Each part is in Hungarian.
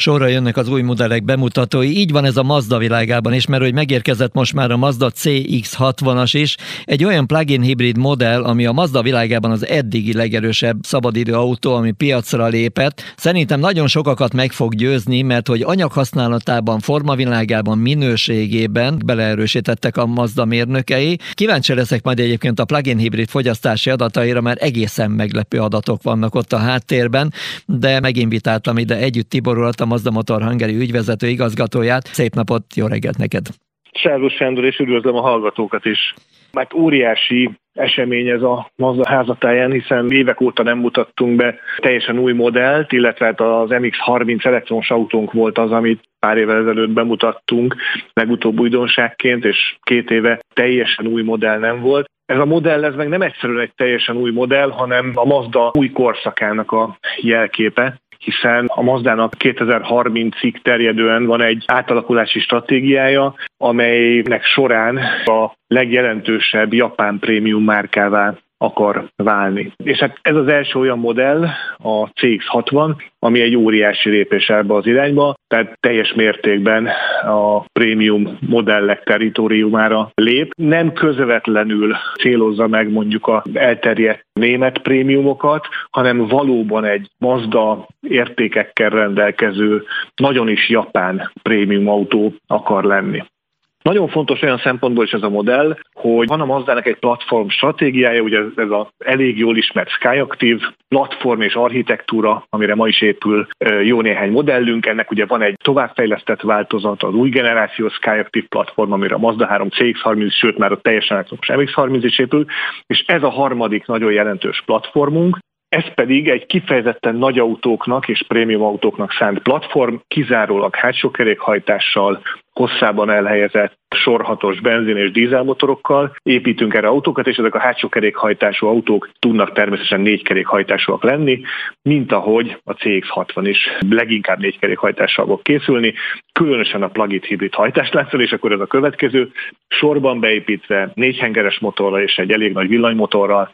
sorra jönnek az új modellek bemutatói. Így van ez a Mazda világában is, mert hogy megérkezett most már a Mazda CX-60-as is, egy olyan plug-in hibrid modell, ami a Mazda világában az eddigi legerősebb szabadidő autó, ami piacra lépett. Szerintem nagyon sokakat meg fog győzni, mert hogy anyaghasználatában, formavilágában, minőségében beleerősítettek a Mazda mérnökei. Kíváncsi leszek majd egyébként a plug-in hibrid fogyasztási adataira, mert egészen meglepő adatok vannak ott a háttérben, de meginvitáltam ide együtt Tibor urat, a Mazda Motor Hungary ügyvezető igazgatóját. Szép napot, jó reggelt neked! Szervusz Sándor, és üdvözlöm a hallgatókat is. Mert óriási esemény ez a Mazda házatáján, hiszen évek óta nem mutattunk be teljesen új modellt, illetve hát az MX-30 elektromos autónk volt az, amit pár évvel ezelőtt bemutattunk, legutóbb újdonságként, és két éve teljesen új modell nem volt. Ez a modell, ez meg nem egyszerűen egy teljesen új modell, hanem a Mazda új korszakának a jelképe hiszen a Mazdának 2030-ig terjedően van egy átalakulási stratégiája, amelynek során a legjelentősebb japán prémium márkává akar válni. És hát ez az első olyan modell, a CX-60, ami egy óriási lépés ebbe az irányba, tehát teljes mértékben a prémium modellek teritoriumára lép. Nem közvetlenül célozza meg mondjuk a elterjedt német prémiumokat, hanem valóban egy Mazda értékekkel rendelkező, nagyon is japán prémium autó akar lenni. Nagyon fontos olyan szempontból is ez a modell, hogy van a Mazdának egy platform stratégiája, ugye ez az elég jól ismert Skyactiv platform és architektúra, amire ma is épül jó néhány modellünk. Ennek ugye van egy továbbfejlesztett változat, az új generáció Skyactiv platform, amire a Mazda 3 CX-30, sőt már a teljesen elektromos MX-30 is épül, és ez a harmadik nagyon jelentős platformunk, ez pedig egy kifejezetten nagy autóknak és prémium autóknak szánt platform, kizárólag hátsó kerékhajtással, hosszában elhelyezett sorhatos benzin és dízelmotorokkal. Építünk erre autókat, és ezek a hátsó kerékhajtású autók tudnak természetesen négy kerékhajtásúak lenni, mint ahogy a CX-60 is leginkább négy kerékhajtással fog készülni, különösen a plug-in hibrid hajtáslánccal, és akkor ez a következő, sorban beépítve négyhengeres motorral és egy elég nagy villanymotorral,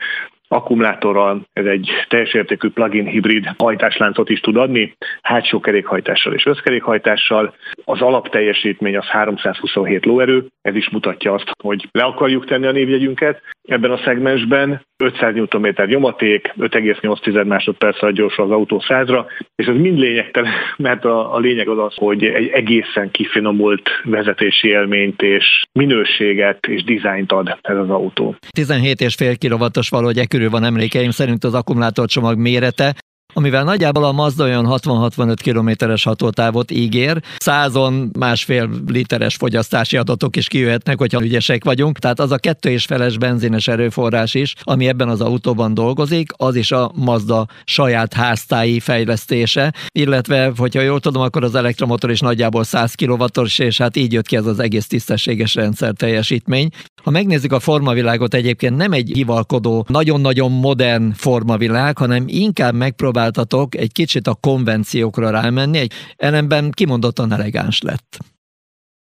akkumulátorral, ez egy teljes értékű plug-in hibrid hajtásláncot is tud adni, hátsó kerékhajtással és összkerékhajtással. Az alapteljesítmény az 327 lóerő, ez is mutatja azt, hogy le akarjuk tenni a névjegyünket ebben a szegmensben. 500 Nm nyomaték, 5,8 másodperc gyorsul az autó százra, és ez mind lényegtelen, mert a, a lényeg az az, hogy egy egészen kifinomult vezetési élményt és minőséget és dizájnt ad ez az autó. 17,5 kW-os valahogy e körül van emlékeim szerint az akkumulátorcsomag mérete, amivel nagyjából a Mazda olyan 60-65 kilométeres hatótávot ígér, százon másfél literes fogyasztási adatok is kijöhetnek, hogyha ügyesek vagyunk, tehát az a kettő és feles benzines erőforrás is, ami ebben az autóban dolgozik, az is a Mazda saját háztáji fejlesztése, illetve, hogyha jól tudom, akkor az elektromotor is nagyjából 100 kw és hát így jött ki ez az egész tisztességes rendszer teljesítmény. Ha megnézzük a formavilágot, egyébként nem egy hivalkodó, nagyon-nagyon modern formavilág, hanem inkább megpróbáltatok egy kicsit a konvenciókra rámenni, egy ellenben kimondottan elegáns lett.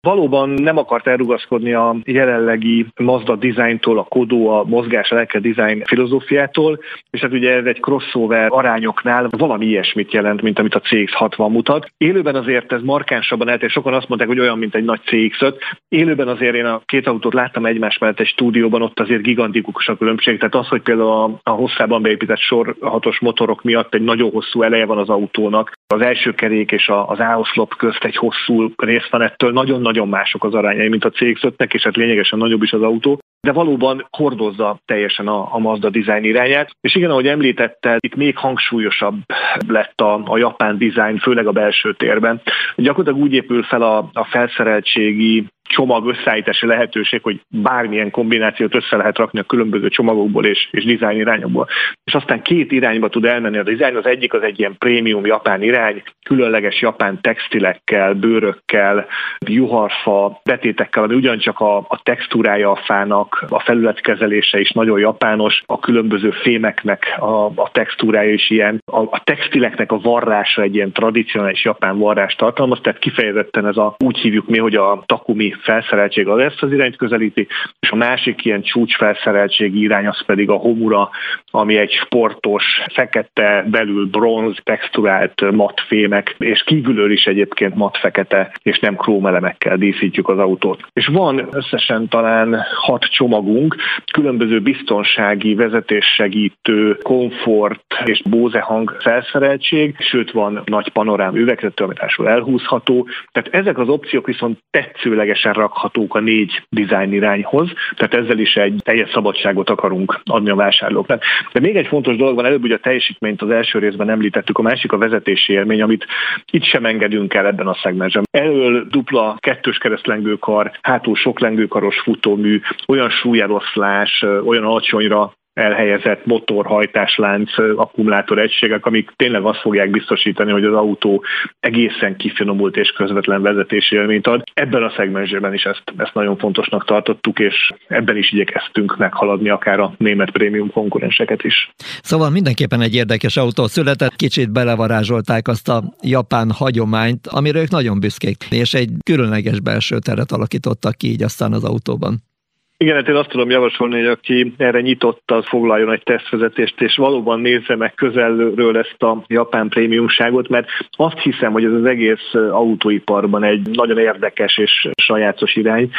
Valóban nem akart elrugaszkodni a jelenlegi Mazda dizájntól, a kodó, a mozgás lelke design filozófiától, és hát ugye ez egy crossover arányoknál valami ilyesmit jelent, mint amit a CX-60 mutat. Élőben azért ez markánsabban eltér, sokan azt mondták, hogy olyan, mint egy nagy CX-5. Élőben azért én a két autót láttam egymás mellett egy stúdióban, ott azért gigantikus a különbség. Tehát az, hogy például a, a hosszában beépített sor hatos motorok miatt egy nagyon hosszú eleje van az autónak, az első kerék és az áoszlop közt egy hosszú rész van ettől, nagyon nagyon mások az arányai, mint a CX-5-nek, és hát lényegesen nagyobb is az autó de valóban hordozza teljesen a, a Mazda design irányát. És igen, ahogy említette, itt még hangsúlyosabb lett a, a japán design, főleg a belső térben. Gyakorlatilag úgy épül fel a, a felszereltségi csomag összeállítási lehetőség, hogy bármilyen kombinációt össze lehet rakni a különböző csomagokból és, és dizájn irányokból. És aztán két irányba tud elmenni a dizájn, az egyik az egy ilyen prémium japán irány, különleges japán textilekkel, bőrökkel, juharfa betétekkel, ami ugyancsak a, a textúrája a fának, a felületkezelése is nagyon japános, a különböző fémeknek a, a textúrája is ilyen, a, a textileknek a varrása egy ilyen tradicionális japán varrás tartalmaz, tehát kifejezetten ez a, úgy hívjuk mi, hogy a takumi felszereltség az ezt az irányt közelíti, és a másik ilyen csúcsfelszereltségi irány az pedig a Homura, ami egy sportos, fekete, belül bronz, texturált matfémek, és kívülről is egyébként matfekete és nem krómelemekkel díszítjük az autót. És van összesen talán hat csomagunk, különböző biztonsági, vezetéssegítő, komfort és Bose hang felszereltség, sőt van nagy panorám üvegzető, amit elhúzható. Tehát ezek az opciók viszont tetszőlegesen rakhatók a négy design irányhoz, tehát ezzel is egy teljes szabadságot akarunk adni a vásárlóknak. De még egy fontos dolog van, előbb ugye a teljesítményt az első részben említettük, a másik a vezetési élmény, amit itt sem engedünk el ebben a szegmensben. Elől dupla kettős keresztlengőkar, hátul sok lengőkaros futómű, olyan súlyeloszlás, olyan alacsonyra elhelyezett motorhajtáslánc akkumulátor egységek, amik tényleg azt fogják biztosítani, hogy az autó egészen kifinomult és közvetlen vezetési élményt ad. Ebben a szegmensben is ezt, ezt nagyon fontosnak tartottuk, és ebben is igyekeztünk meghaladni akár a német prémium konkurenseket is. Szóval mindenképpen egy érdekes autó született, kicsit belevarázsolták azt a japán hagyományt, amire ők nagyon büszkék, és egy különleges belső teret alakítottak ki így aztán az autóban. Igen, hát én azt tudom javasolni, hogy aki erre nyitott, az foglaljon egy tesztvezetést, és valóban nézze meg közelről ezt a japán prémiumságot, mert azt hiszem, hogy ez az egész autóiparban egy nagyon érdekes és sajátos irány,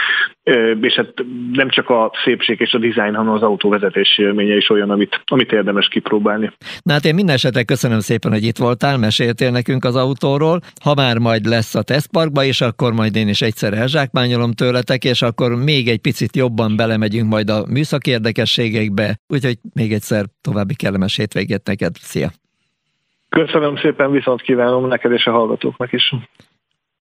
és hát nem csak a szépség és a dizájn, hanem az autóvezetési élménye is olyan, amit, amit érdemes kipróbálni. Na hát én minden esetre köszönöm szépen, hogy itt voltál, meséltél nekünk az autóról. Ha már majd lesz a tesztparkba, és akkor majd én is egyszer elzsákmányolom tőletek, és akkor még egy picit belemegyünk majd a műszaki érdekességekbe, úgyhogy még egyszer további kellemes hétvégét neked. Szia! Köszönöm szépen, viszont kívánom neked és a hallgatóknak is.